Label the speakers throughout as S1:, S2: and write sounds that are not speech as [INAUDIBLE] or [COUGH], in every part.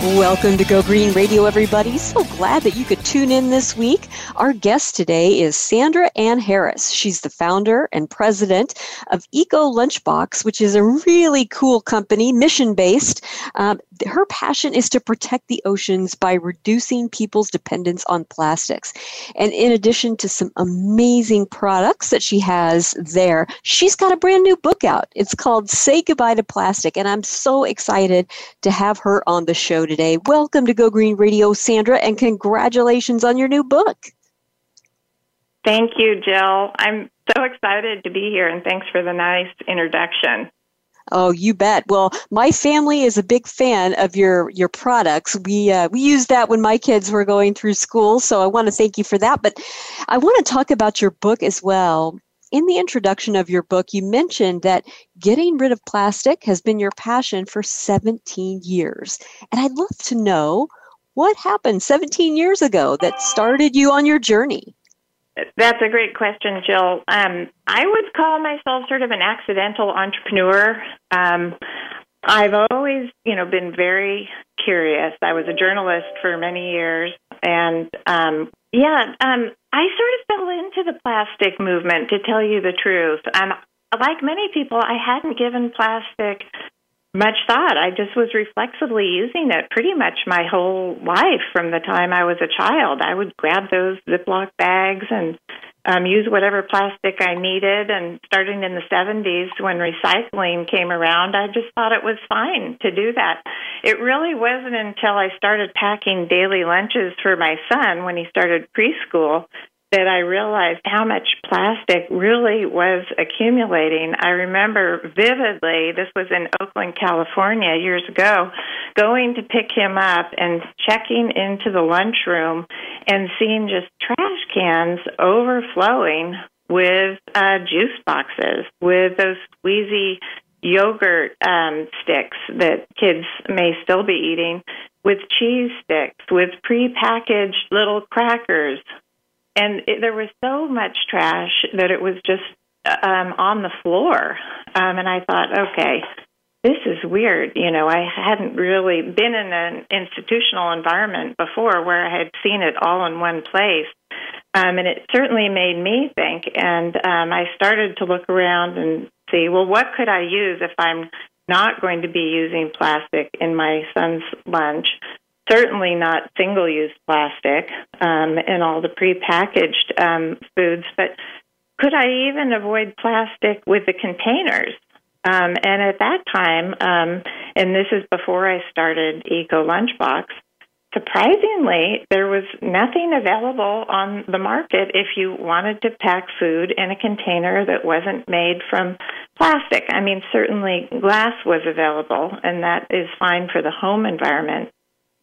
S1: Welcome to Go Green Radio, everybody. So glad that you could tune in this week. Our guest today is Sandra Ann Harris. She's the founder and president of Eco Lunchbox, which is a really cool company, mission based. Um, her passion is to protect the oceans by reducing people's dependence on plastics. And in addition to some amazing products that she has there, she's got a brand new book out. It's called Say Goodbye to Plastic. And I'm so excited to have her on the show today. Welcome to Go Green Radio, Sandra, and congratulations on your new book.
S2: Thank you, Jill. I'm so excited to be here, and thanks for the nice introduction.
S1: Oh, you bet. Well, my family is a big fan of your your products. We uh, we used that when my kids were going through school, so I want to thank you for that. But I want to talk about your book as well. In the introduction of your book, you mentioned that getting rid of plastic has been your passion for 17 years. And I'd love to know what happened 17 years ago that started you on your journey.
S2: That's a great question, Jill. Um, I would call myself sort of an accidental entrepreneur. Um, I've always, you know, been very curious. I was a journalist for many years, and um, yeah, um, I sort of fell into the plastic movement. To tell you the truth, And like many people, I hadn't given plastic much thought. I just was reflexively using it pretty much my whole life from the time I was a child. I would grab those Ziploc bags and um, use whatever plastic I needed. And starting in the 70s, when recycling came around, I just thought it was fine to do that. It really wasn't until I started packing daily lunches for my son when he started preschool that I realized how much plastic really was accumulating. I remember vividly, this was in Oakland, California years ago, going to pick him up and checking into the lunchroom and seeing just trash cans overflowing with uh, juice boxes, with those squeezy yogurt um, sticks that kids may still be eating, with cheese sticks, with prepackaged little crackers and it, there was so much trash that it was just um, on the floor. Um, and I thought, okay, this is weird. You know, I hadn't really been in an institutional environment before where I had seen it all in one place. Um, and it certainly made me think. And um, I started to look around and see, well, what could I use if I'm not going to be using plastic in my son's lunch? Certainly not single use plastic um, in all the prepackaged um, foods, but could I even avoid plastic with the containers? Um, and at that time, um, and this is before I started Eco Lunchbox, surprisingly, there was nothing available on the market if you wanted to pack food in a container that wasn't made from plastic. I mean, certainly glass was available, and that is fine for the home environment.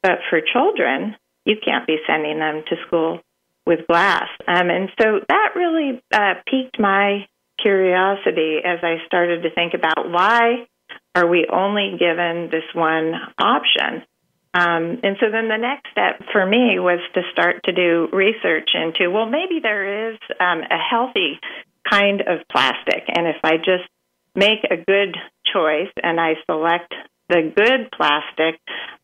S2: But for children, you can't be sending them to school with glass. Um, and so that really uh, piqued my curiosity as I started to think about why are we only given this one option? Um, and so then the next step for me was to start to do research into well, maybe there is um, a healthy kind of plastic. And if I just make a good choice and I select the good plastic,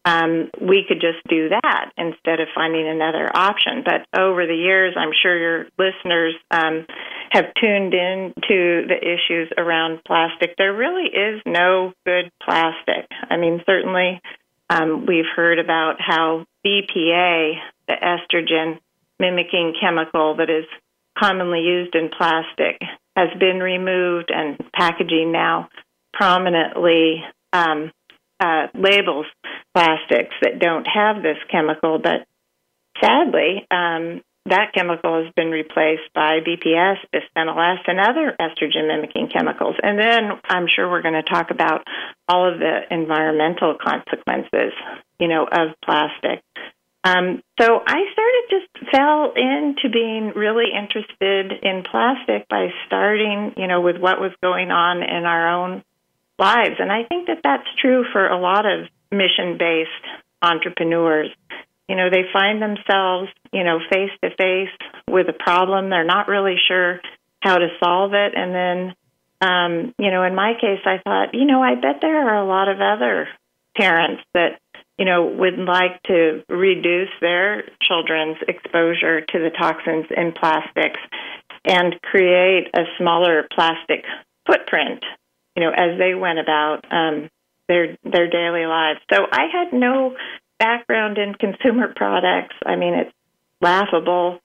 S2: um, we could just do that instead of finding another option. But over the years, I'm sure your listeners um, have tuned in to the issues around plastic. There really is no good plastic. I mean, certainly um, we've heard about how BPA, the estrogen mimicking chemical that is commonly used in plastic, has been removed and packaging now prominently um, uh, labels plastics that don't have this chemical, but sadly, um, that chemical has been replaced by BPS, bisphenol S, and other estrogen mimicking chemicals. And then I'm sure we're going to talk about all of the environmental consequences, you know, of plastic. Um, so I started just fell into being really interested in plastic by starting, you know, with what was going on in our own lives. And I think that that's true for a lot of mission based entrepreneurs. You know, they find themselves, you know, face to face with a problem. They're not really sure how to solve it. And then, um, you know, in my case, I thought, you know, I bet there are a lot of other parents that, you know, would like to reduce their children's exposure to the toxins in plastics and create a smaller plastic footprint, you know, as they went about um, their their daily lives. So I had no background in consumer products. I mean, it's laughable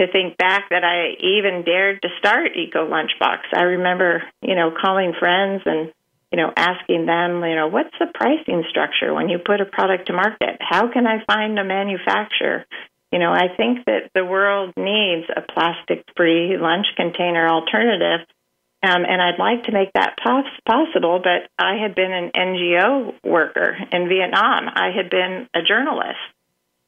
S2: to think back that I even dared to start Eco Lunchbox. I remember, you know, calling friends and you know, asking them, you know, what's the pricing structure when you put a product to market? How can I find a manufacturer? You know, I think that the world needs a plastic free lunch container alternative. Um, and I'd like to make that pos- possible, but I had been an NGO worker in Vietnam. I had been a journalist.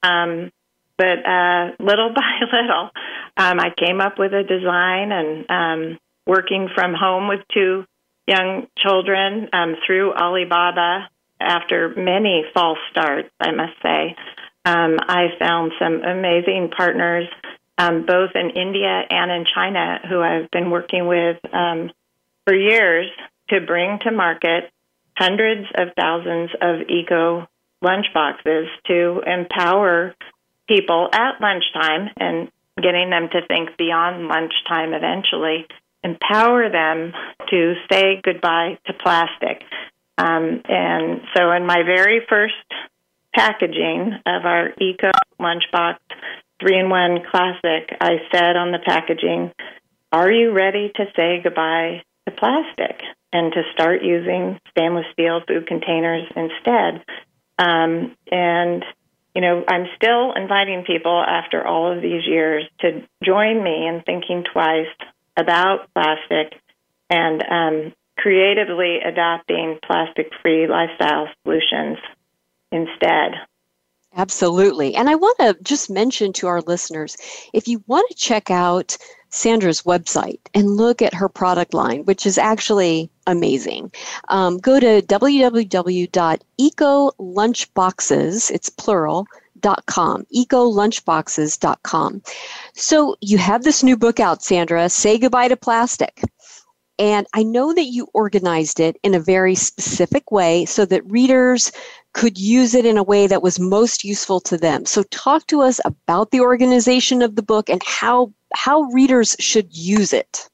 S2: Um, but uh, little [LAUGHS] by little, um, I came up with a design and um, working from home with two young children um, through Alibaba after many false starts, I must say. Um, I found some amazing partners, um, both in India and in China, who I've been working with um, for years to bring to market hundreds of thousands of eco lunchboxes to empower people at lunchtime and getting them to think beyond lunchtime eventually, empower them to say goodbye to plastic. Um, and so, in my very first packaging of our Eco Lunchbox 3 in 1 Classic, I said on the packaging, Are you ready to say goodbye to plastic and to start using stainless steel food containers instead? Um, and you know, I'm still inviting people after all of these years to join me in thinking twice about plastic and um, creatively adopting plastic free lifestyle solutions instead.
S1: Absolutely. And I want to just mention to our listeners if you want to check out Sandra's website and look at her product line, which is actually amazing. Um, go to www.ecolunchboxes, it's plural, ecolunchboxes.com, ecolunchboxes.com. So you have this new book out, Sandra, Say Goodbye to Plastic. And I know that you organized it in a very specific way so that readers could use it in a way that was most useful to them. So talk to us about the organization of the book and how how readers should use it.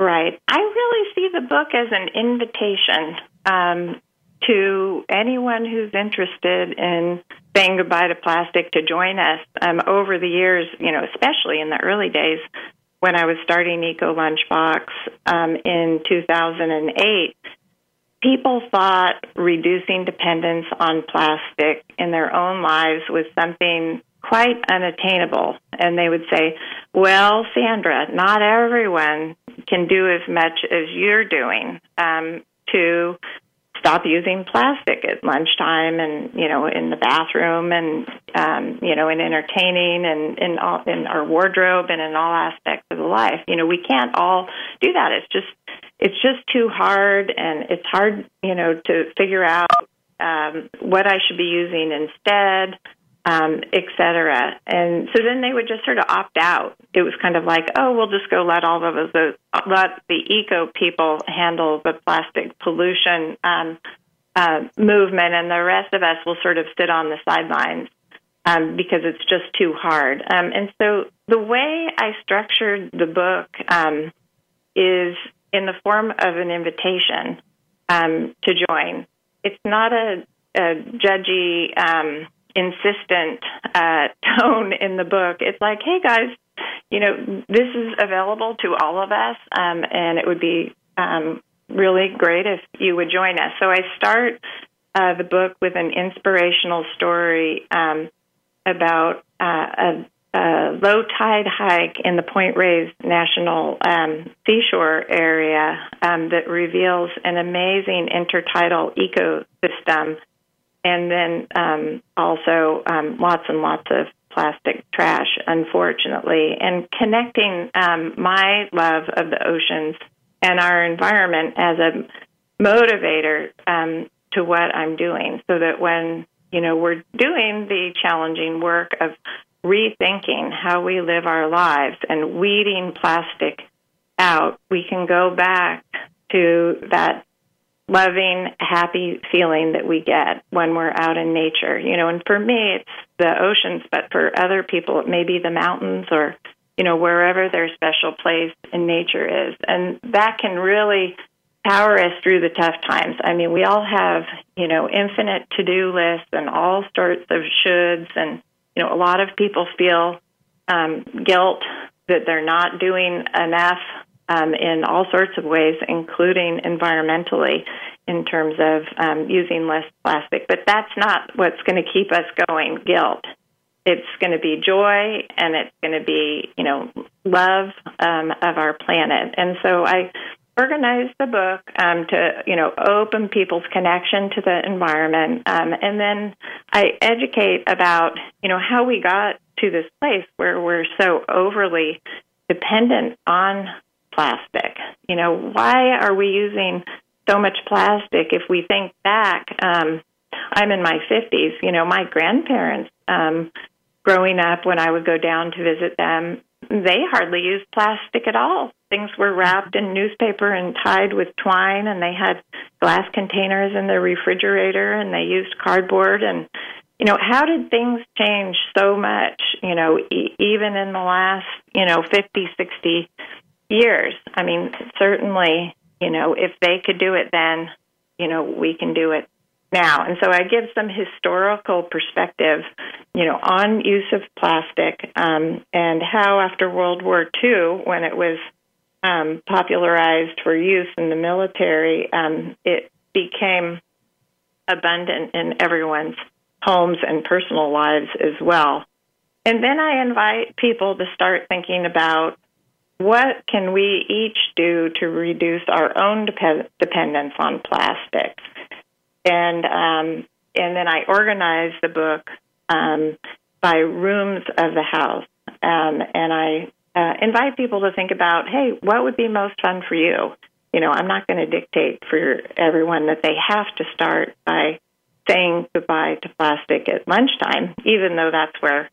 S2: Right. I really see the book as an invitation um, to anyone who's interested in saying goodbye to plastic to join us. Um, over the years, you know, especially in the early days when I was starting Eco Lunchbox um, in 2008, people thought reducing dependence on plastic in their own lives was something quite unattainable. And they would say, Well, Sandra, not everyone can do as much as you're doing um, to stop using plastic at lunchtime and you know in the bathroom and um, you know in entertaining and in all in our wardrobe and in all aspects of life. You know we can't all do that. It's just it's just too hard and it's hard you know to figure out um, what I should be using instead um, et cetera. And so then they would just sort of opt out. It was kind of like, oh, we'll just go let all of us, let the eco people handle the plastic pollution um, uh, movement, and the rest of us will sort of sit on the sidelines um, because it's just too hard. Um, and so the way I structured the book um, is in the form of an invitation um, to join. It's not a, a judgy, um, insistent uh, [LAUGHS] tone in the book. It's like, hey guys, you know, this is available to all of us, um, and it would be um, really great if you would join us. So I start uh, the book with an inspirational story um, about uh, a, a, low tide hike in the Point Reyes National um, Seashore area um, that reveals an amazing intertidal ecosystem. And then um, also um, lots and lots of plastic trash, unfortunately, and connecting um, my love of the oceans and our environment as a motivator um, to what I'm doing, so that when you know we're doing the challenging work of rethinking how we live our lives and weeding plastic out, we can go back to that loving, happy feeling that we get when we're out in nature. You know, and for me, it's the oceans, but for other people, it may be the mountains or, you know, wherever their special place in nature is. And that can really power us through the tough times. I mean, we all have, you know, infinite to do lists and all sorts of shoulds. And, you know, a lot of people feel um, guilt that they're not doing enough um, in all sorts of ways, including environmentally, in terms of um, using less plastic. But that's not what's going to keep us going. Guilt. It's going to be joy, and it's going to be you know love um, of our planet. And so I organized the book um, to you know open people's connection to the environment, um, and then I educate about you know how we got to this place where we're so overly dependent on plastic. You know, why are we using so much plastic? If we think back, um, I'm in my 50s. You know, my grandparents, um, growing up, when I would go down to visit them, they hardly used plastic at all. Things were wrapped in newspaper and tied with twine, and they had glass containers in their refrigerator, and they used cardboard. And you know, how did things change so much? You know, e- even in the last you know 50, 60 years. I mean, certainly, you know, if they could do it then, you know, we can do it now. And so I give some historical perspective, you know, on use of plastic um, and how after World War II, when it was um, popularized for use in the military, um, it became abundant in everyone's homes and personal lives as well. And then I invite people to start thinking about what can we each do to reduce our own dep- dependence on plastic? And um, and then I organize the book um, by rooms of the house, um, and I uh, invite people to think about, hey, what would be most fun for you? You know, I'm not going to dictate for everyone that they have to start by saying goodbye to plastic at lunchtime, even though that's where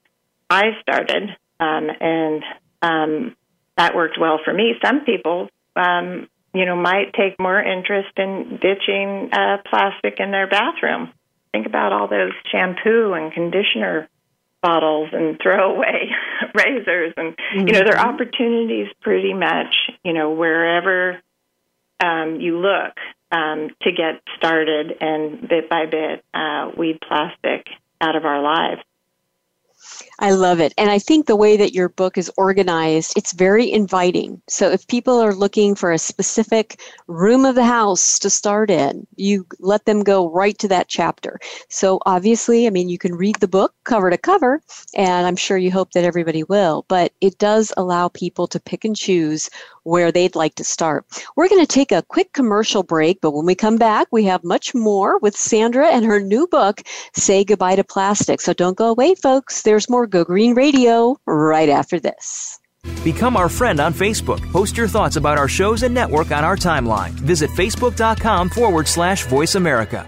S2: I started. Um, and um, that worked well for me. Some people, um, you know, might take more interest in ditching uh, plastic in their bathroom. Think about all those shampoo and conditioner bottles and throwaway [LAUGHS] razors, and mm-hmm. you know, there are mm-hmm. opportunities pretty much, you know, wherever um, you look um, to get started and bit by bit uh, weed plastic out of our lives.
S1: I love it. And I think the way that your book is organized, it's very inviting. So if people are looking for a specific room of the house to start in, you let them go right to that chapter. So obviously, I mean, you can read the book cover to cover, and I'm sure you hope that everybody will, but it does allow people to pick and choose where they'd like to start. We're going to take a quick commercial break, but when we come back, we have much more with Sandra and her new book, Say Goodbye to Plastic. So don't go away, folks. There's more Go Green Radio right after this.
S3: Become our friend on Facebook. Post your thoughts about our shows and network on our timeline. Visit facebook.com forward slash voice America.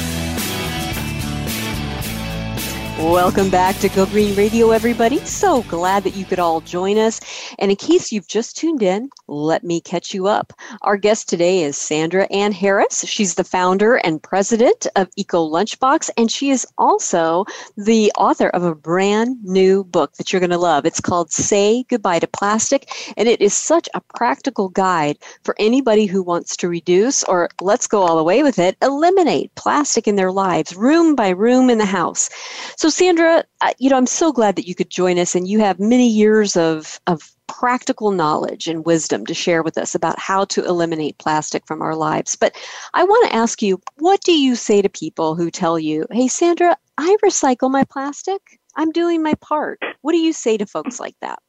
S1: Welcome back to Go Green Radio, everybody. So glad that you could all join us. And in case you've just tuned in, let me catch you up. Our guest today is Sandra Ann Harris. She's the founder and president of Eco Lunchbox, and she is also the author of a brand new book that you're going to love. It's called Say Goodbye to Plastic, and it is such a practical guide for anybody who wants to reduce, or let's go all the way with it, eliminate plastic in their lives, room by room in the house. So, Sandra, you know, I'm so glad that you could join us, and you have many years of, of practical knowledge and wisdom to share with us about how to eliminate plastic from our lives. But I want to ask you, what do you say to people who tell you, hey, Sandra, I recycle my plastic? I'm doing my part. What do you say to folks like that?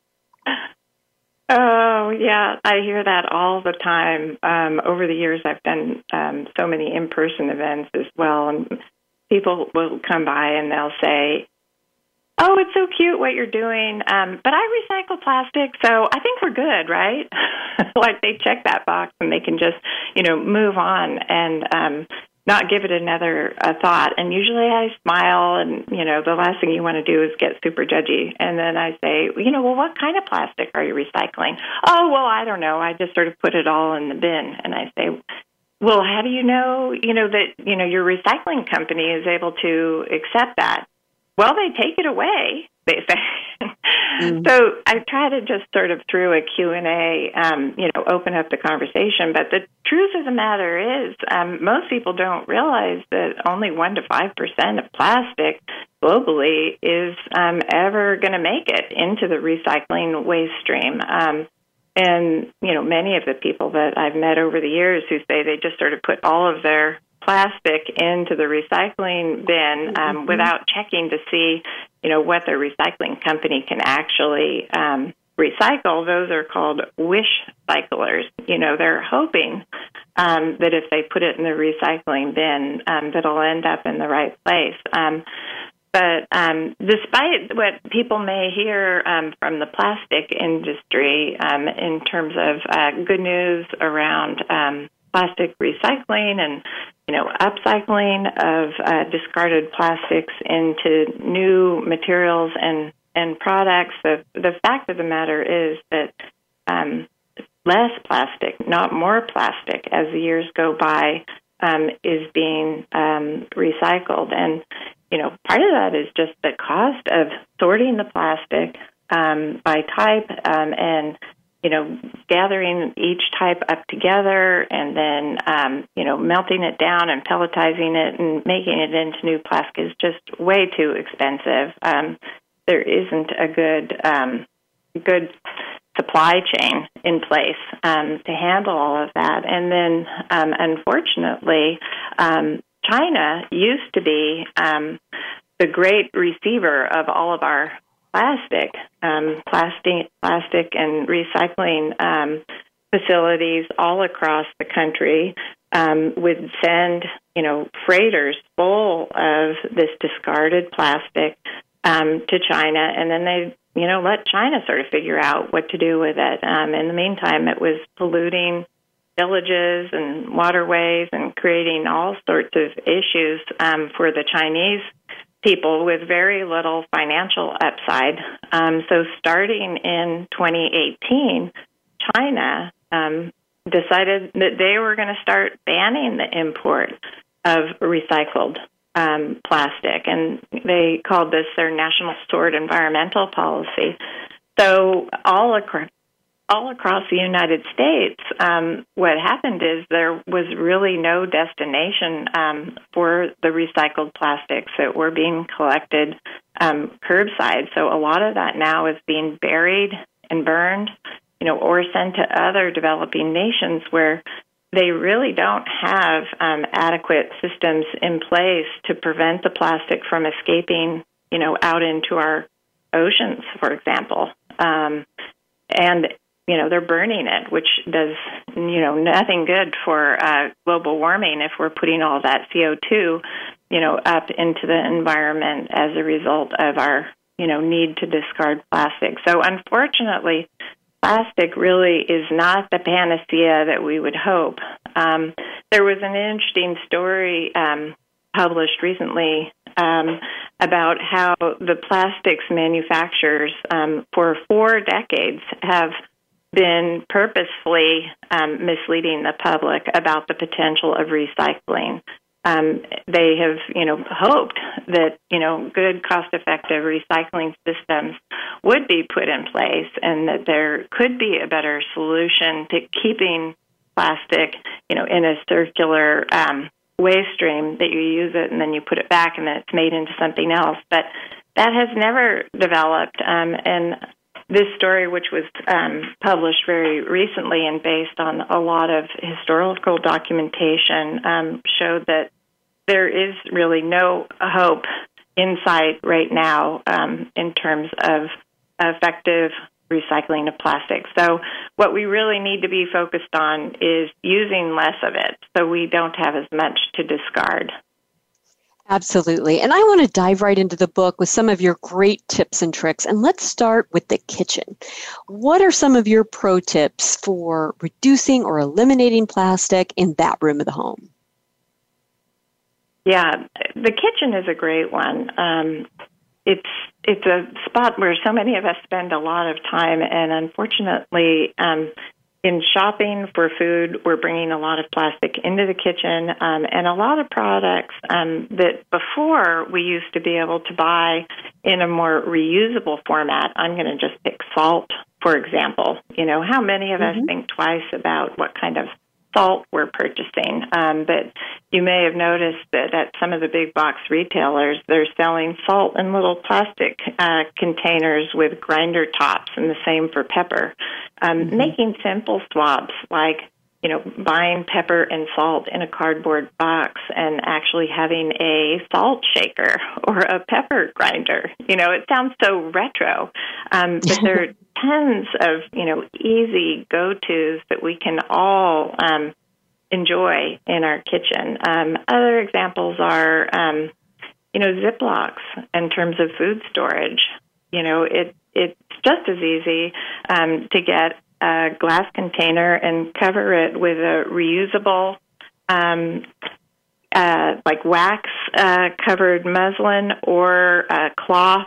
S2: Oh, yeah, I hear that all the time. Um, over the years, I've done um, so many in person events as well, and people will come by and they'll say, "Oh, it's so cute what you're doing, um, but I recycle plastic, so I think we're good, right?" [LAUGHS] like they check that box and they can just, you know, move on and um, not give it another uh, thought. And usually I smile, and you know, the last thing you want to do is get super judgy. And then I say, you know, well, what kind of plastic are you recycling? Oh, well, I don't know. I just sort of put it all in the bin. And I say, well, how do you know, you know, that, you know, your recycling company is able to accept that? Well, they take it away, they say. mm-hmm. [LAUGHS] So I try to just sort of through a Q&A, um, you know, open up the conversation. But the truth of the matter is um, most people don't realize that only 1 to 5% of plastic globally is um, ever going to make it into the recycling waste stream. Um, and, you know, many of the people that I've met over the years who say they just sort of put all of their plastic into the recycling bin um, mm-hmm. without checking to see, you know, what their recycling company can actually um, recycle. Those are called wish cyclers. You know, they're hoping um, that if they put it in the recycling bin, um, that it'll end up in the right place. Um, but um, despite what people may hear um, from the plastic industry um, in terms of uh, good news around um, plastic recycling and you know upcycling of uh, discarded plastics into new materials and and products, the the fact of the matter is that um, less plastic, not more plastic, as the years go by, um, is being um, recycled and you know, part of that is just the cost of sorting the plastic um, by type um, and you know, gathering each type up together and then, um, you know, melting it down and pelletizing it and making it into new plastic is just way too expensive. Um, there isn't a good, um, good supply chain in place um, to handle all of that. And then, um, unfortunately, um, China used to be um, the great receiver of all of our plastic, um, plastic, plastic and recycling um, facilities all across the country. Would send you know freighters full of this discarded plastic um, to China, and then they you know let China sort of figure out what to do with it. Um, in the meantime, it was polluting villages and waterways and creating all sorts of issues um, for the Chinese people with very little financial upside. Um, so, starting in 2018, China um, decided that they were going to start banning the import of recycled um, plastic, and they called this their national Sword environmental policy. So, all across all across the United States, um, what happened is there was really no destination um, for the recycled plastics that were being collected um, curbside. So a lot of that now is being buried and burned, you know, or sent to other developing nations where they really don't have um, adequate systems in place to prevent the plastic from escaping you know, out into our oceans, for example. Um, and you know they're burning it, which does you know nothing good for uh, global warming if we're putting all that CO two you know up into the environment as a result of our you know need to discard plastic. So unfortunately, plastic really is not the panacea that we would hope. Um, there was an interesting story um, published recently um, about how the plastics manufacturers um, for four decades have been purposefully um, misleading the public about the potential of recycling. Um, they have, you know, hoped that you know good, cost-effective recycling systems would be put in place, and that there could be a better solution to keeping plastic, you know, in a circular um, waste stream that you use it and then you put it back and then it's made into something else. But that has never developed, um, and this story, which was um, published very recently and based on a lot of historical documentation, um, showed that there is really no hope in sight right now um, in terms of effective recycling of plastic. So, what we really need to be focused on is using less of it so we don't have as much to discard.
S1: Absolutely. And I want to dive right into the book with some of your great tips and tricks. And let's start with the kitchen. What are some of your pro tips for reducing or eliminating plastic in that room of the home?
S2: Yeah, the kitchen is a great one. Um, it's it's a spot where so many of us spend a lot of time, and unfortunately, um, in shopping for food, we're bringing a lot of plastic into the kitchen um, and a lot of products um, that before we used to be able to buy in a more reusable format. I'm going to just pick salt, for example. You know, how many of mm-hmm. us think twice about what kind of salt we're purchasing. Um, but you may have noticed that at some of the big box retailers, they're selling salt in little plastic uh, containers with grinder tops, and the same for pepper. Um, mm-hmm. Making simple swaps like you know, buying pepper and salt in a cardboard box and actually having a salt shaker [LAUGHS] or a pepper grinder. You know, it sounds so retro, um, but [LAUGHS] there are tons of, you know, easy go tos that we can all um, enjoy in our kitchen. Um, other examples are, um, you know, Ziplocs in terms of food storage. You know, it it's just as easy um, to get a glass container and cover it with a reusable, um, uh, like wax uh, covered muslin or a cloth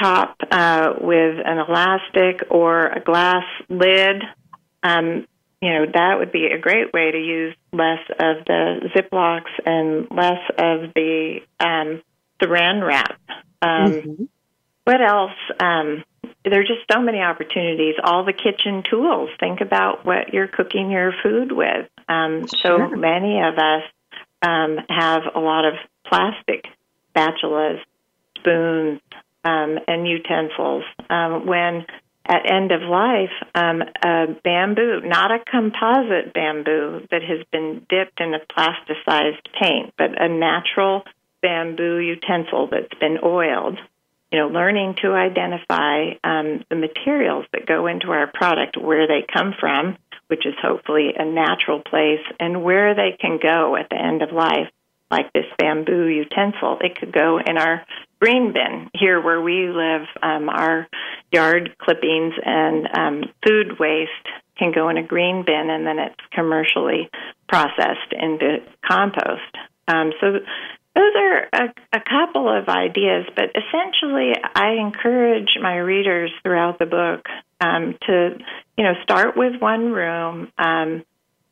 S2: top uh, with an elastic or a glass lid. Um, you know, that would be a great way to use less of the Ziplocs and less of the um, saran wrap. Um, mm-hmm. What else? Um, there are just so many opportunities. All the kitchen tools. Think about what you're cooking your food with. Um, sure. So many of us um, have a lot of plastic spatulas, spoons, um, and utensils. Um, when at end of life, um, a bamboo, not a composite bamboo that has been dipped in a plasticized paint, but a natural bamboo utensil that's been oiled you know, learning to identify um, the materials that go into our product, where they come from, which is hopefully a natural place, and where they can go at the end of life, like this bamboo utensil. It could go in our green bin here where we live. Um, our yard clippings and um, food waste can go in a green bin, and then it's commercially processed into compost. Um, so those are a, a couple of ideas, but essentially, I encourage my readers throughout the book um, to, you know, start with one room, um,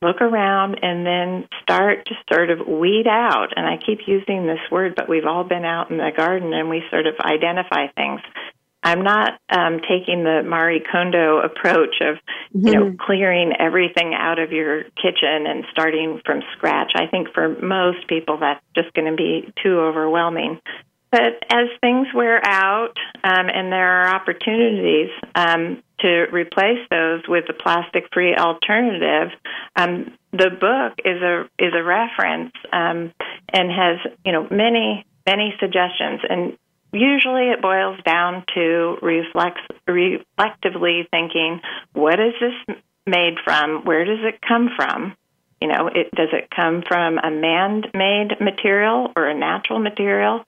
S2: look around, and then start to sort of weed out. And I keep using this word, but we've all been out in the garden and we sort of identify things. I'm not um, taking the Marie Kondo approach of, you know, mm-hmm. clearing everything out of your kitchen and starting from scratch. I think for most people that's just going to be too overwhelming. But as things wear out um, and there are opportunities um, to replace those with a plastic-free alternative, um, the book is a is a reference um, and has you know many many suggestions and usually it boils down to reflex, reflectively thinking, what is this made from? Where does it come from? You know, it, does it come from a man-made material or a natural material?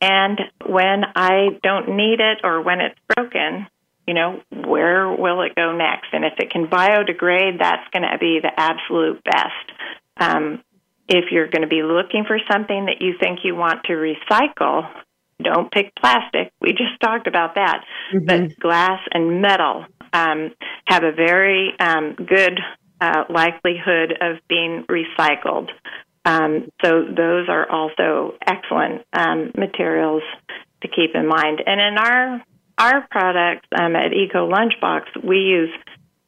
S2: And when I don't need it or when it's broken, you know, where will it go next? And if it can biodegrade, that's going to be the absolute best. Um, if you're going to be looking for something that you think you want to recycle, don't pick plastic. We just talked about that. Mm-hmm. But glass and metal um, have a very um, good uh, likelihood of being recycled. Um, so those are also excellent um, materials to keep in mind. And in our our products um, at Eco Lunchbox, we use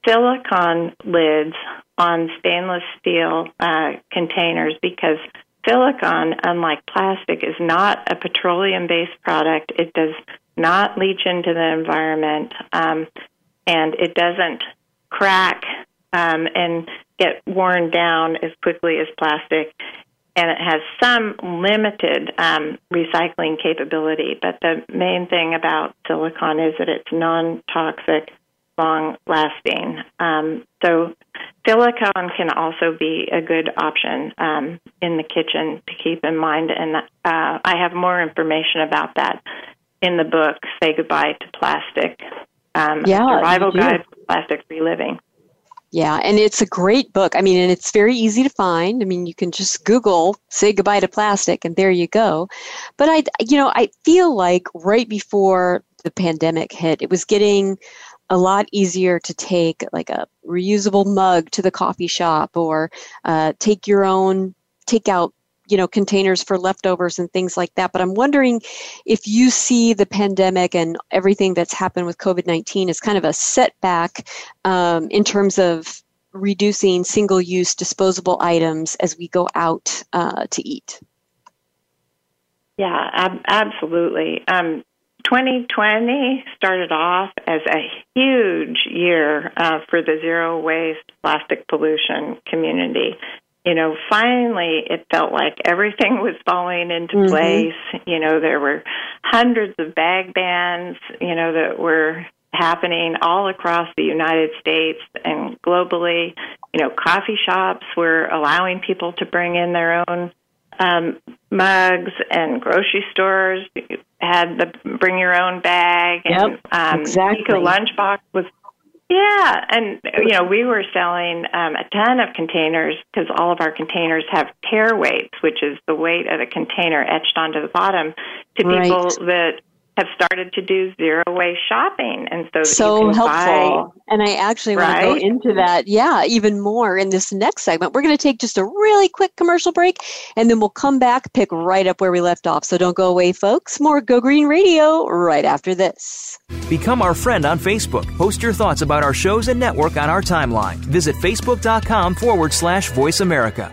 S2: silicone lids on stainless steel uh, containers because silicone, unlike plastic, is not a petroleum based product. It does not leach into the environment um, and it doesn't crack um, and get worn down as quickly as plastic. And it has some limited um, recycling capability, but the main thing about silicon is that it's non toxic long lasting. Um, so silicone can also be a good option um, in the kitchen to keep in mind. And uh, I have more information about that in the book, Say Goodbye to Plastic. Um,
S1: yeah,
S2: Survival Guide for Plastic Free Living.
S1: Yeah, and it's a great book. I mean, and it's very easy to find. I mean, you can just Google "say goodbye to plastic" and there you go. But I, you know, I feel like right before the pandemic hit, it was getting a lot easier to take like a reusable mug to the coffee shop or uh, take your own take out you know containers for leftovers and things like that. But i'm wondering if you see the pandemic and everything that's happened with covid-19 as kind of a setback um, in terms of reducing single-use disposable items as we go out uh, to eat.
S2: Yeah ab- absolutely. Um, 2020 started off as a huge year uh, for the zero waste plastic pollution community. You know, finally it felt like everything was falling into mm-hmm. place. You know, there were hundreds of bag bans, you know, that were happening all across the United States and globally. You know, coffee shops were allowing people to bring in their own um, mugs, and grocery stores had the bring your own bag,
S1: and
S2: yep, um,
S1: exactly.
S2: Eco Lunchbox was. Yeah, and you know we were selling um, a ton of containers because all of our containers have tare weights, which is the weight of a container etched onto the bottom, to
S1: right.
S2: people that have started to do zero waste shopping. And so
S1: so helpful
S2: buy,
S1: and i actually
S2: right?
S1: want to go into that yeah even more in this next segment. We're going to take just a really quick commercial break and then we'll come back pick right up where we left off. So don't go away folks. More go green radio right after this.
S3: Become our friend on facebook. Post your thoughts about our shows and network on our timeline. Visit facebook.com forward slash voice america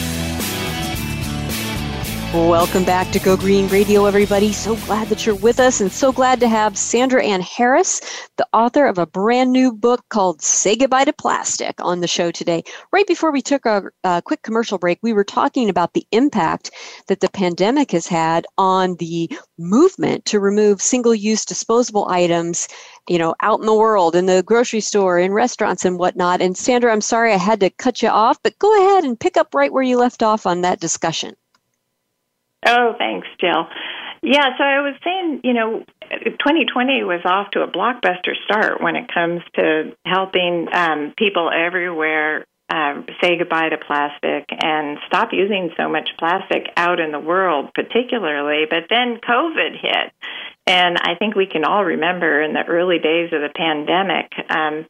S1: Welcome back to Go Green Radio, everybody. So glad that you're with us and so glad to have Sandra Ann Harris, the author of a brand new book called Say Goodbye to Plastic, on the show today. Right before we took our uh, quick commercial break, we were talking about the impact that the pandemic has had on the movement to remove single use disposable items you know, out in the world, in the grocery store, in restaurants and whatnot. And Sandra, I'm sorry I had to cut you off, but go ahead and pick up right where you left off on that discussion.
S2: Oh, thanks, Jill. Yeah, so I was saying, you know, 2020 was off to a blockbuster start when it comes to helping um, people everywhere uh, say goodbye to plastic and stop using so much plastic out in the world, particularly. But then COVID hit. And I think we can all remember in the early days of the pandemic, um,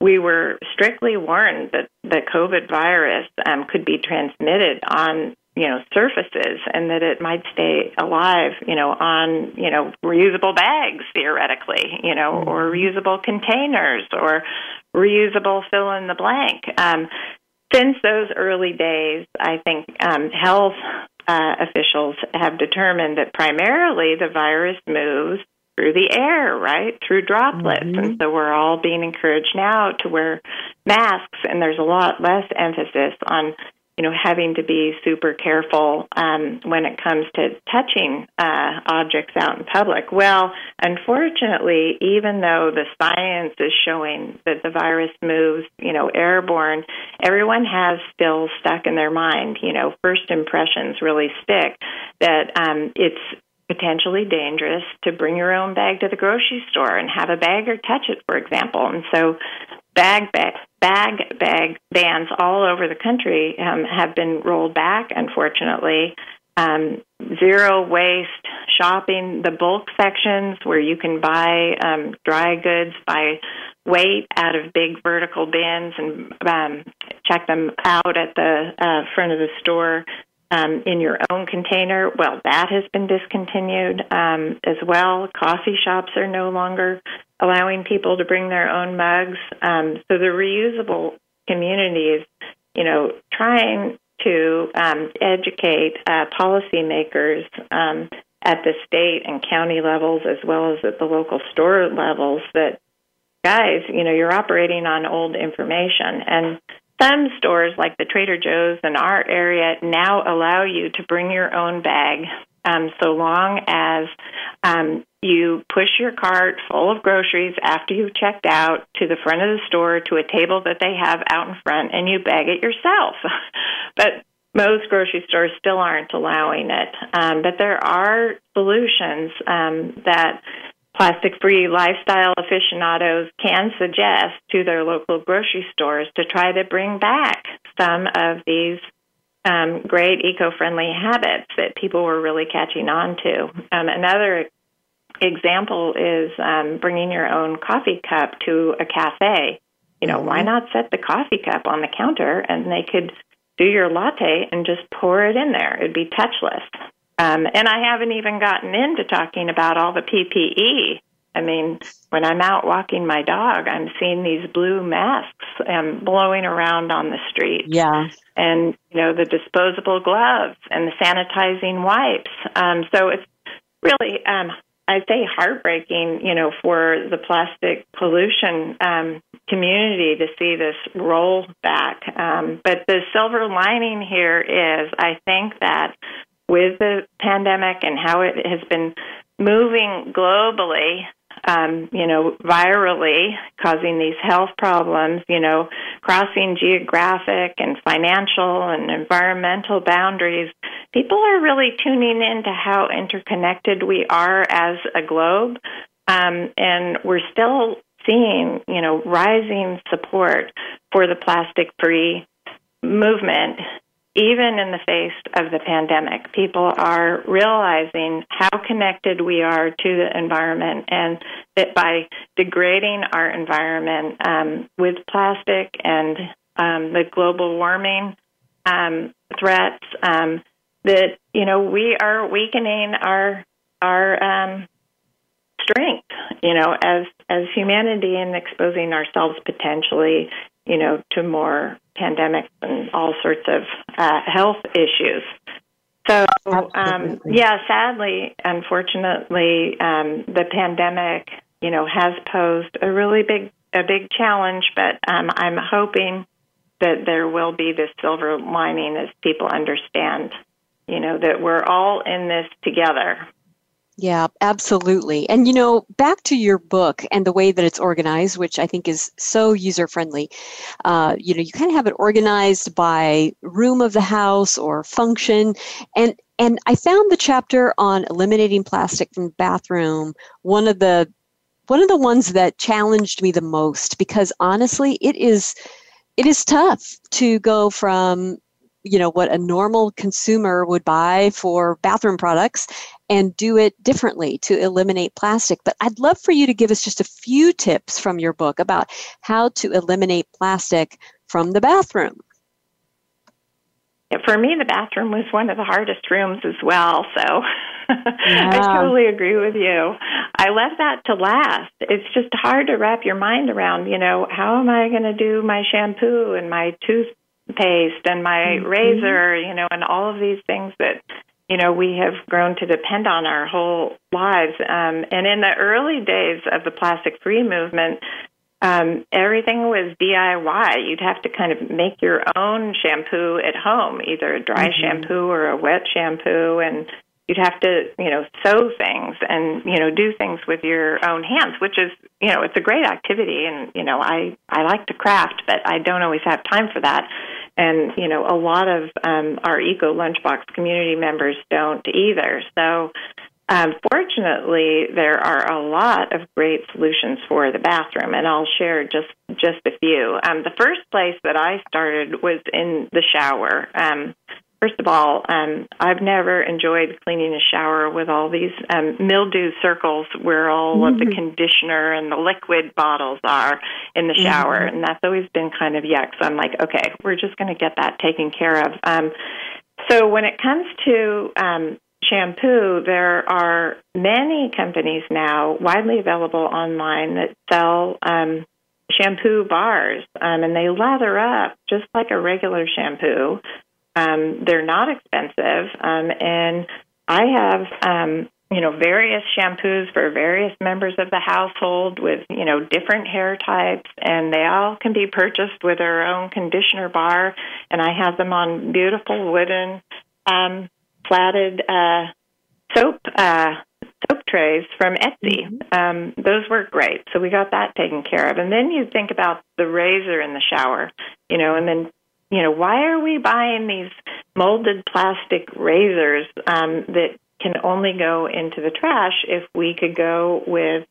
S2: we were strictly warned that the COVID virus um, could be transmitted on you know surfaces and that it might stay alive you know on you know reusable bags theoretically you know mm-hmm. or reusable containers or reusable fill in the blank um, since those early days i think um, health uh, officials have determined that primarily the virus moves through the air, right? Through droplets. Mm-hmm. And so we're all being encouraged now to wear masks, and there's a lot less emphasis on you know, having to be super careful um, when it comes to touching uh, objects out in public. Well, unfortunately, even though the science is showing that the virus moves, you know, airborne, everyone has still stuck in their mind, you know, first impressions really stick that um, it's potentially dangerous to bring your own bag to the grocery store and have a bagger touch it, for example. And so bag bag bag bag bans all over the country um, have been rolled back. Unfortunately, um, zero waste shopping, the bulk sections where you can buy um, dry goods by weight out of big vertical bins and um, check them out at the uh, front of the store um, in your own container. Well, that has been discontinued um, as well. Coffee shops are no longer allowing people to bring their own mugs. Um, so the reusable community is, you know, trying to um, educate uh, policymakers um, at the state and county levels as well as at the local store levels that guys, you know, you're operating on old information and some stores like the Trader Joe's in our area now allow you to bring your own bag um, so long as um, you push your cart full of groceries after you've checked out to the front of the store to a table that they have out in front and you bag it yourself. [LAUGHS] but most grocery stores still aren't allowing it. Um, but there are solutions um, that plastic free lifestyle aficionados can suggest to their local grocery stores to try to bring back some of these um, great eco friendly habits that people were really catching on to. Um, another example is um, bringing your own coffee cup to a cafe. You know, why mm-hmm. not set the coffee cup on the counter and they could do your latte and just pour it in there? It'd be touchless. Um, and I haven't even gotten into talking about all the PPE. I mean, when I'm out walking my dog, I'm seeing these blue masks um, blowing around on the street.
S1: Yeah.
S2: And, you know, the disposable gloves and the sanitizing wipes. Um, so it's really, um, I'd say, heartbreaking, you know, for the plastic pollution um, community to see this roll back. Um, but the silver lining here is I think that with the pandemic and how it has been moving globally, um, you know, virally, causing these health problems, you know, crossing geographic and financial and environmental boundaries, people are really tuning into how interconnected we are as a globe. Um, and we're still seeing, you know, rising support for the plastic free movement even in the face of the pandemic, people are realizing how connected we are to the environment, and that by degrading our environment um, with plastic and um, the global warming um, threats, um, that you know we are weakening our our um, strength, you know, as as humanity and exposing ourselves potentially, you know, to more pandemics and all sorts of uh, health issues. So, um, yeah, sadly, unfortunately, um, the pandemic, you know, has posed a really big a big challenge. But um, I'm hoping that there will be this silver lining as people understand, you know, that we're all in this together.
S1: Yeah, absolutely. And you know, back to your book and the way that it's organized, which I think is so user friendly. Uh, you know, you kind of have it organized by room of the house or function, and and I found the chapter on eliminating plastic from the bathroom one of the one of the ones that challenged me the most because honestly, it is it is tough to go from you know what a normal consumer would buy for bathroom products and do it differently to eliminate plastic but i'd love for you to give us just a few tips from your book about how to eliminate plastic from the bathroom
S2: for me the bathroom was one of the hardest rooms as well so [LAUGHS] yeah. i totally agree with you i left that to last it's just hard to wrap your mind around you know how am i going to do my shampoo and my toothpaste and my mm-hmm. razor, you know, and all of these things that you know we have grown to depend on our whole lives. Um, and in the early days of the plastic-free movement, um, everything was DIY. You'd have to kind of make your own shampoo at home, either a dry mm-hmm. shampoo or a wet shampoo, and you'd have to, you know, sew things and you know do things with your own hands, which is, you know, it's a great activity, and you know, I I like to craft, but I don't always have time for that and you know a lot of um, our ECOlunchbox community members don't either. So um, fortunately there are a lot of great solutions for the bathroom and i'll share just just a few. Um, the first place that i started was in the shower. Um, First of all, um, I've never enjoyed cleaning a shower with all these um, mildew circles where all mm-hmm. of the mm-hmm. conditioner and the liquid bottles are in the shower, mm-hmm. and that's always been kind of yuck. So I'm like, okay, we're just going to get that taken care of. Um, so when it comes to um, shampoo, there are many companies now widely available online that sell um, shampoo bars, um, and they lather up just like a regular shampoo. Um, they're not expensive, um, and I have um, you know various shampoos for various members of the household with you know different hair types, and they all can be purchased with their own conditioner bar. And I have them on beautiful wooden um, platted uh, soap. Uh, soap trays from Etsy. Mm-hmm. Um, those work great. So we got that taken care of. And then you think about the razor in the shower, you know, and then you know, why are we buying these molded plastic razors um, that can only go into the trash if we could go with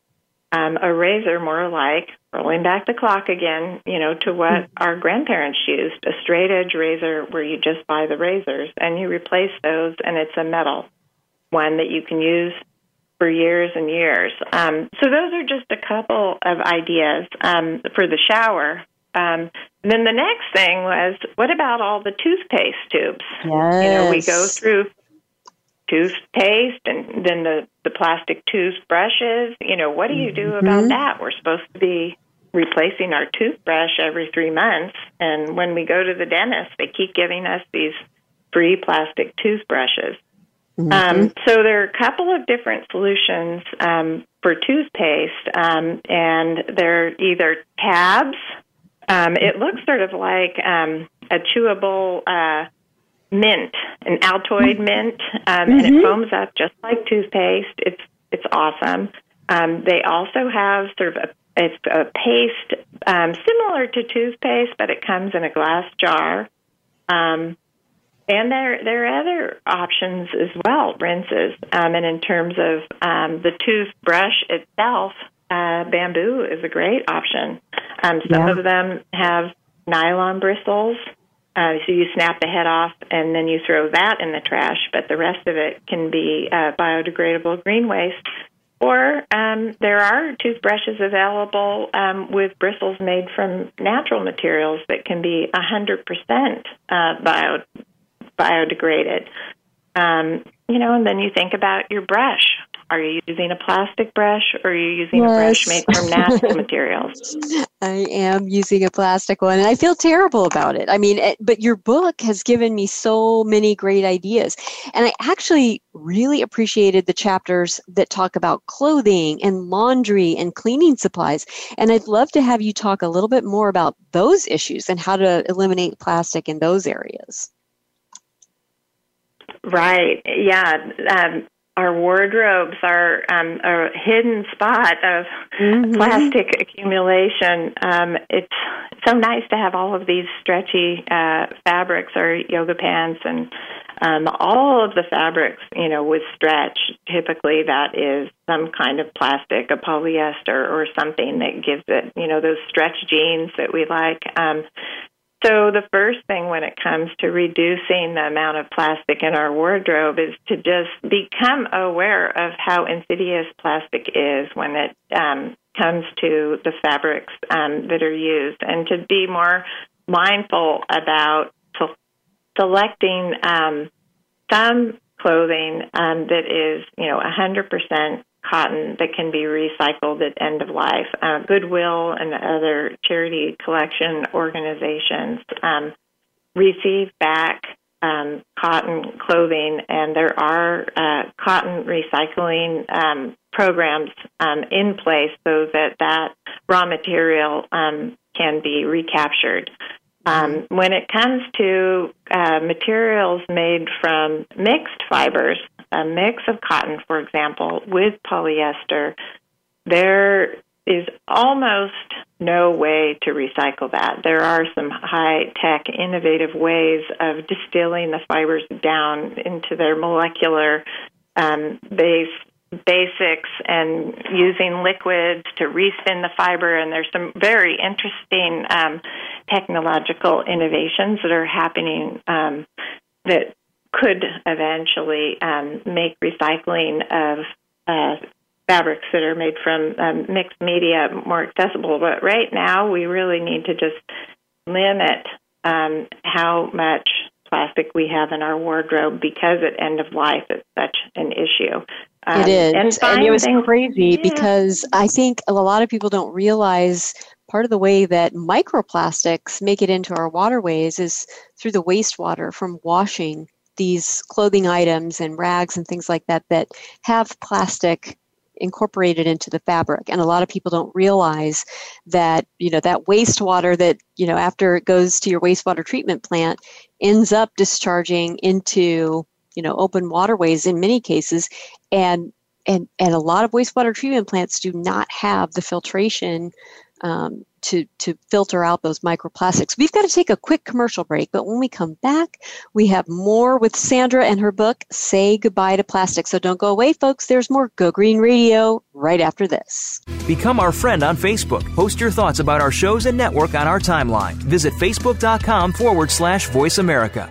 S2: um, a razor more like rolling back the clock again, you know, to what mm-hmm. our grandparents used a straight edge razor where you just buy the razors and you replace those, and it's a metal one that you can use for years and years. Um, so, those are just a couple of ideas um, for the shower. Um, then the next thing was, what about all the toothpaste tubes?
S1: Yes.
S2: You know, we go through toothpaste and then the the plastic toothbrushes. You know, what do you do mm-hmm. about that? We're supposed to be replacing our toothbrush every three months, and when we go to the dentist, they keep giving us these free plastic toothbrushes. Mm-hmm. Um, so there are a couple of different solutions um, for toothpaste, um, and they're either tabs um, it looks sort of like um, a chewable uh, mint, an Altoid mm-hmm. mint, um, mm-hmm. and it mm-hmm. foams up just like toothpaste. It's it's awesome. Um, they also have sort of a it's a paste um, similar to toothpaste, but it comes in a glass jar. Um, and there there are other options as well, rinses. Um, and in terms of um, the toothbrush itself, uh, bamboo is a great option. Um, some yeah. of them have nylon bristles, Uh, so you snap the head off and then you throw that in the trash, but the rest of it can be uh, biodegradable green waste. Or um, there are toothbrushes available um, with bristles made from natural materials that can be 100% uh, bio, biodegraded. Um, you know, and then you think about your brush. Are you using a plastic brush or are you using yes. a brush made from natural materials? [LAUGHS]
S1: I am using a plastic one and I feel terrible about it. I mean, it, but your book has given me so many great ideas. And I actually really appreciated the chapters that talk about clothing and laundry and cleaning supplies. And I'd love to have you talk a little bit more about those issues and how to eliminate plastic in those areas.
S2: Right. Yeah. Um, our wardrobes are um, a hidden spot of mm-hmm. plastic accumulation. Um, it's so nice to have all of these stretchy uh, fabrics or yoga pants and um, all of the fabrics, you know, with stretch. Typically, that is some kind of plastic, a polyester, or something that gives it, you know, those stretch jeans that we like. Um, so, the first thing when it comes to reducing the amount of plastic in our wardrobe is to just become aware of how insidious plastic is when it um, comes to the fabrics um, that are used and to be more mindful about selecting um, some clothing um, that is, you know, 100% cotton that can be recycled at end of life. Uh, Goodwill and other charity collection organizations um, receive back um, cotton clothing, and there are uh, cotton recycling um, programs um, in place so that that raw material um, can be recaptured. Um, when it comes to uh, materials made from mixed fibers, a mix of cotton, for example, with polyester, there is almost no way to recycle that. There are some high tech, innovative ways of distilling the fibers down into their molecular um, base basics and using liquids to respin the fiber. And there's some very interesting um, technological innovations that are happening um, that could eventually um, make recycling of uh, fabrics that are made from um, mixed media more accessible. But right now, we really need to just limit um, how much plastic we have in our wardrobe because at end of life it's such an issue.
S1: Um, it is. And, and it was things, crazy yeah. because I think a lot of people don't realize part of the way that microplastics make it into our waterways is through the wastewater from washing these clothing items and rags and things like that that have plastic incorporated into the fabric. And a lot of people don't realize that you know that wastewater that you know after it goes to your wastewater treatment plant ends up discharging into you know open waterways in many cases. And and and a lot of wastewater treatment plants do not have the filtration um, to to filter out those microplastics. We've got to take a quick commercial break, but when we come back, we have more with Sandra and her book "Say Goodbye to Plastic." So don't go away, folks. There's more Go Green Radio right after this.
S3: Become our friend on Facebook. Post your thoughts about our shows and network on our timeline. Visit facebook.com forward slash Voice America.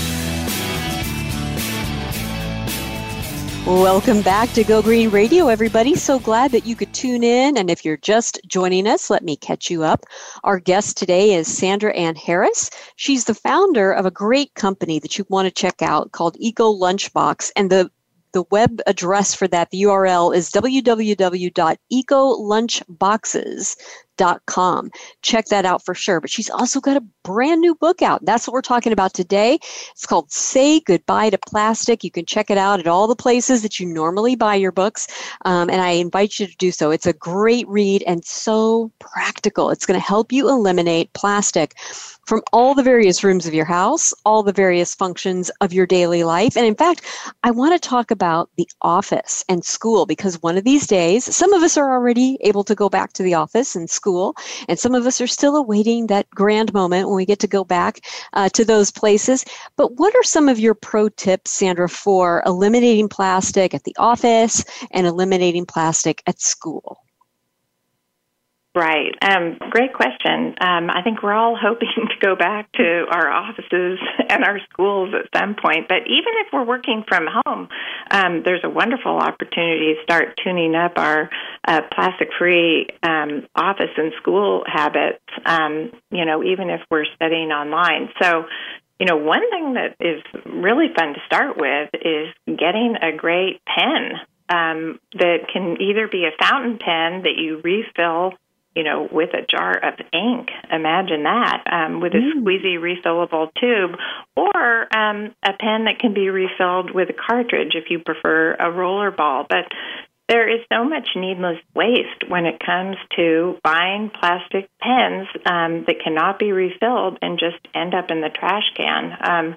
S1: Welcome back to Go Green Radio, everybody. So glad that you could tune in. And if you're just joining us, let me catch you up. Our guest today is Sandra Ann Harris. She's the founder of a great company that you want to check out called ECOlunchbox. And the the web address for that, the URL is www.ecolunchboxes com. Check that out for sure. But she's also got a brand new book out. That's what we're talking about today. It's called Say Goodbye to Plastic. You can check it out at all the places that you normally buy your books. Um, and I invite you to do so. It's a great read and so practical. It's going to help you eliminate plastic from all the various rooms of your house, all the various functions of your daily life. And in fact, I want to talk about the office and school because one of these days, some of us are already able to go back to the office and school. And some of us are still awaiting that grand moment when we get to go back uh, to those places. But what are some of your pro tips, Sandra, for eliminating plastic at the office and eliminating plastic at school?
S2: Right. Um, great question. Um, I think we're all [LAUGHS] hoping to go back to our offices and our schools at some point. But even if we're working from home, um, there's a wonderful opportunity to start tuning up our uh, plastic-free um, office and school habits. Um, you know, even if we're studying online. So, you know, one thing that is really fun to start with is getting a great pen um, that can either be a fountain pen that you refill you know, with a jar of ink. Imagine that um, with a mm. squeezy refillable tube, or um, a pen that can be refilled with a cartridge if you prefer a roller ball. But there is so much needless waste when it comes to buying plastic pens um, that cannot be refilled and just end up in the trash can. Um,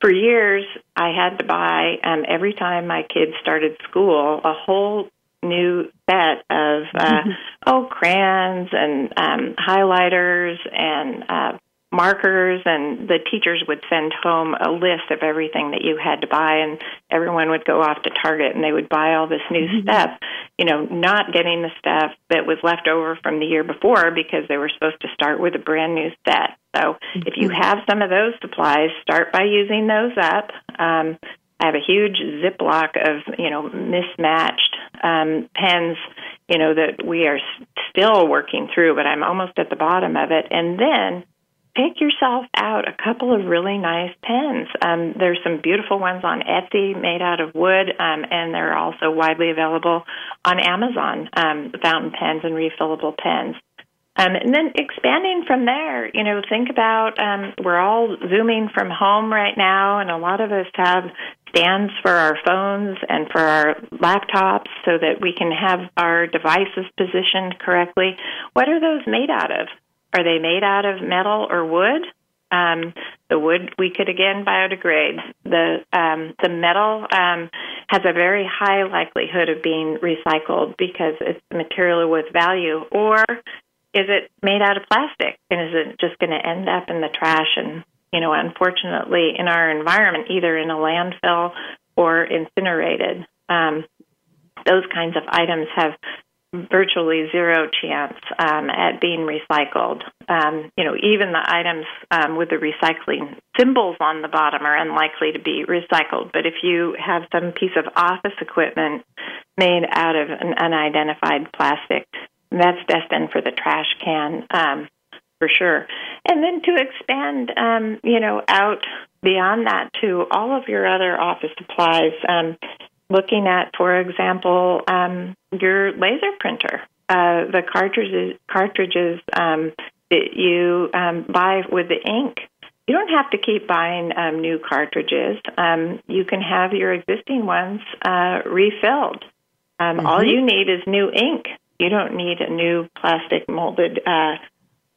S2: for years, I had to buy um, every time my kids started school a whole new set of uh, mm-hmm. [LAUGHS] oh crayons and um, highlighters and uh, markers, and the teachers would send home a list of everything that you had to buy, and everyone would go off to Target and they would buy all this new mm-hmm. stuff. You know, not getting the stuff that was left over from the year before because they were supposed to start with a brand new set. So mm-hmm. if you mm-hmm. have some of those supplies, start by using those up. Um, I have a huge Ziploc of you know mismatched um, pens, you know that we are still working through, but I'm almost at the bottom of it. And then pick yourself out a couple of really nice pens. Um, there's some beautiful ones on Etsy made out of wood, um, and they're also widely available on Amazon. Um, fountain pens and refillable pens. Um, and then expanding from there, you know, think about um, we're all zooming from home right now, and a lot of us have stands for our phones and for our laptops so that we can have our devices positioned correctly. What are those made out of? Are they made out of metal or wood? Um, the wood we could again biodegrade. The um, the metal um, has a very high likelihood of being recycled because it's material with value. Or is it made out of plastic? And is it just going to end up in the trash and you know, unfortunately, in our environment, either in a landfill or incinerated. Um, those kinds of items have virtually zero chance um, at being recycled. Um, you know, even the items um, with the recycling symbols on the bottom are unlikely to be recycled. But if you have some piece of office equipment made out of an unidentified plastic, that's destined for the trash can. Um, for sure. And then to expand, um, you know, out beyond that to all of your other office supplies, um, looking at, for example, um, your laser printer, uh, the cartridges, cartridges um, that you um, buy with the ink. You don't have to keep buying um, new cartridges. Um, you can have your existing ones uh, refilled. Um, mm-hmm. All you need is new ink. You don't need a new plastic molded uh,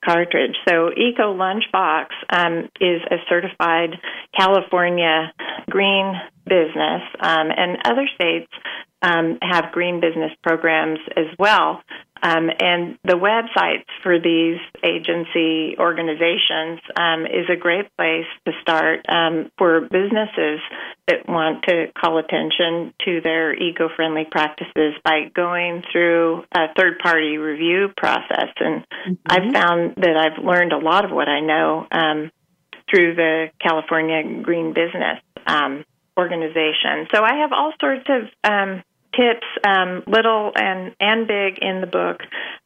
S2: cartridge. So ECOlunchbox um, is a certified California green business, um, and other states um, have green business programs as well. Um, and the websites for these agency organizations um, is a great place to start um, for businesses that want to call attention to their eco friendly practices by going through a third party review process. And mm-hmm. I've found that I've learned a lot of what I know um, through the California Green Business um, organization. So I have all sorts of um, tips, um, little and and big, in the book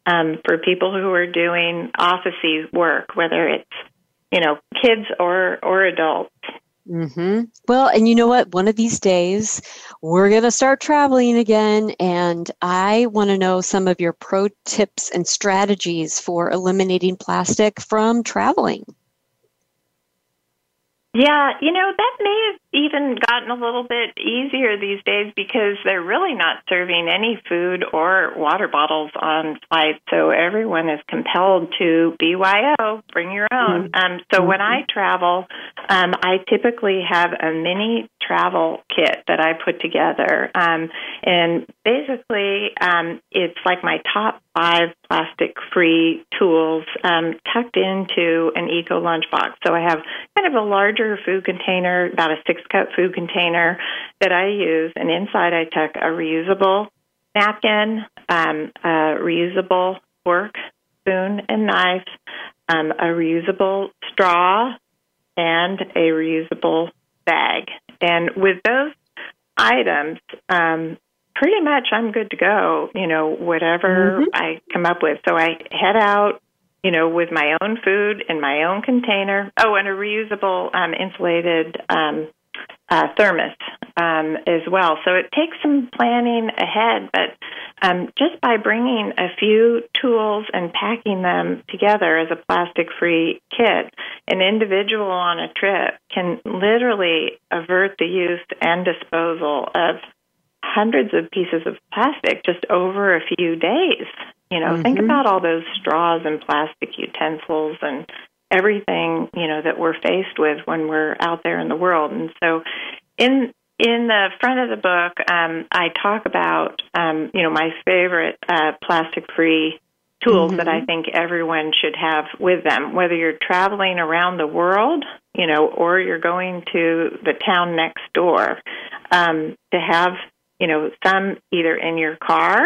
S2: um, for people who are doing officey work, whether it's you know kids or or adults.
S1: Mm-hmm. Well, and you know what? One of these days, we're going to start traveling again, and I want to know some of your pro tips and strategies for eliminating plastic from traveling.
S2: Yeah, you know, that may have even gotten a little bit easier these days because they're really not serving any food or water bottles on flights. So everyone is compelled to BYO, bring your own. Mm-hmm. Um, so mm-hmm. when I travel, um, I typically have a mini travel kit that I put together. Um, and basically, um, it's like my top five plastic free tools um, tucked into an eco lunchbox. So I have kind of a larger food container, about a six cup food container that I use, and inside I tuck a reusable napkin, um, a reusable fork, spoon, and knife, um, a reusable straw, and a reusable bag. And with those items, um, pretty much I'm good to go, you know, whatever mm-hmm. I come up with. So I head out, you know, with my own food in my own container. Oh, and a reusable um, insulated um, uh, thermos um, as well. So it takes some planning ahead, but um, just by bringing a few tools and packing them together as a plastic free kit, an individual on a trip can literally avert the use and disposal of hundreds of pieces of plastic just over a few days. You know, mm-hmm. think about all those straws and plastic utensils and everything, you know, that we're faced with when we're out there in the world. And so in in the front of the book, um, I talk about, um, you know, my favorite uh, plastic-free tools mm-hmm. that I think everyone should have with them, whether you're traveling around the world, you know, or you're going to the town next door, um, to have you know, some either in your car,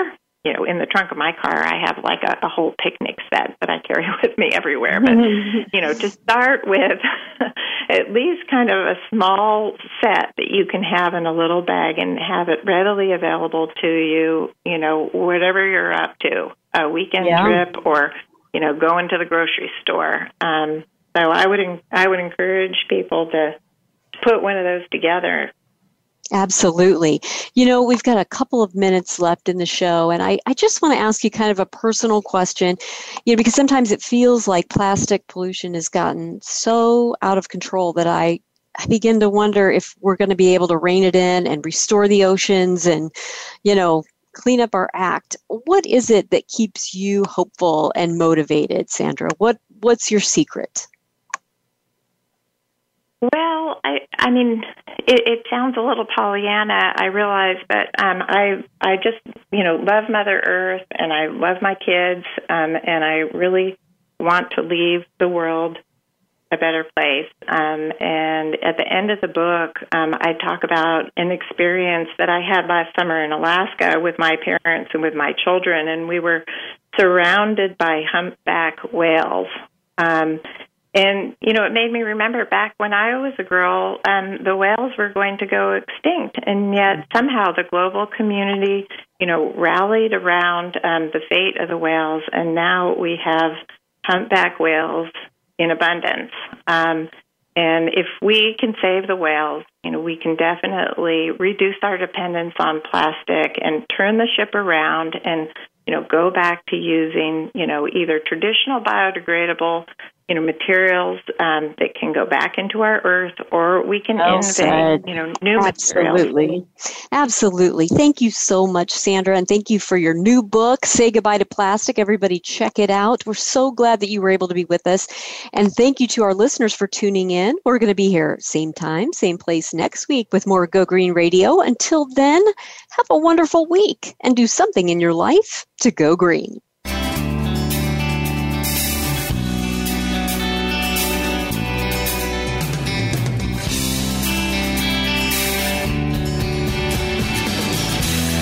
S2: you know, in the trunk of my car, I have like a, a whole picnic set that I carry [LAUGHS] with me everywhere. But, [LAUGHS] you know, to start with [LAUGHS] at least kind of a small set that you can have in a little bag and have it readily available to you, you know, whatever you're up to, a weekend yeah. trip or, you know, going to the grocery store. Um, so I would, I would encourage people to put one of those together
S1: Absolutely. You know, we've got a couple of minutes left in the show, and I, I just want to ask you kind of a personal question, you know, because sometimes it feels like plastic pollution has gotten so out of control that I, I begin to wonder if we're going to be able to rein it in and restore the oceans and, you know, clean up our act. What is it that keeps you hopeful and motivated, Sandra? What What's your secret?
S2: Well, I I mean, it, it sounds a little Pollyanna. I realize, but um, I I just you know love Mother Earth, and I love my kids, um, and I really want to leave the world a better place. Um, and at the end of the book, um, I talk about an experience that I had last summer in Alaska with my parents and with my children, and we were surrounded by humpback whales. Um, and, you know, it made me remember back when I was a girl, um, the whales were going to go extinct. And yet somehow the global community, you know, rallied around um, the fate of the whales. And now we have humpback whales in abundance. Um, and if we can save the whales, you know, we can definitely reduce our dependence on plastic and turn the ship around and, you know, go back to using, you know, either traditional biodegradable you know materials um, that can go back into our earth, or we can
S1: well
S2: invent you know new
S1: Absolutely.
S2: materials.
S1: Absolutely. Thank you so much, Sandra, and thank you for your new book, Say Goodbye to Plastic. Everybody, check it out. We're so glad that you were able to be with us, and thank you to our listeners for tuning in. We're going to be here same time, same place next week with more Go Green Radio. Until then, have a wonderful week and do something in your life to go green.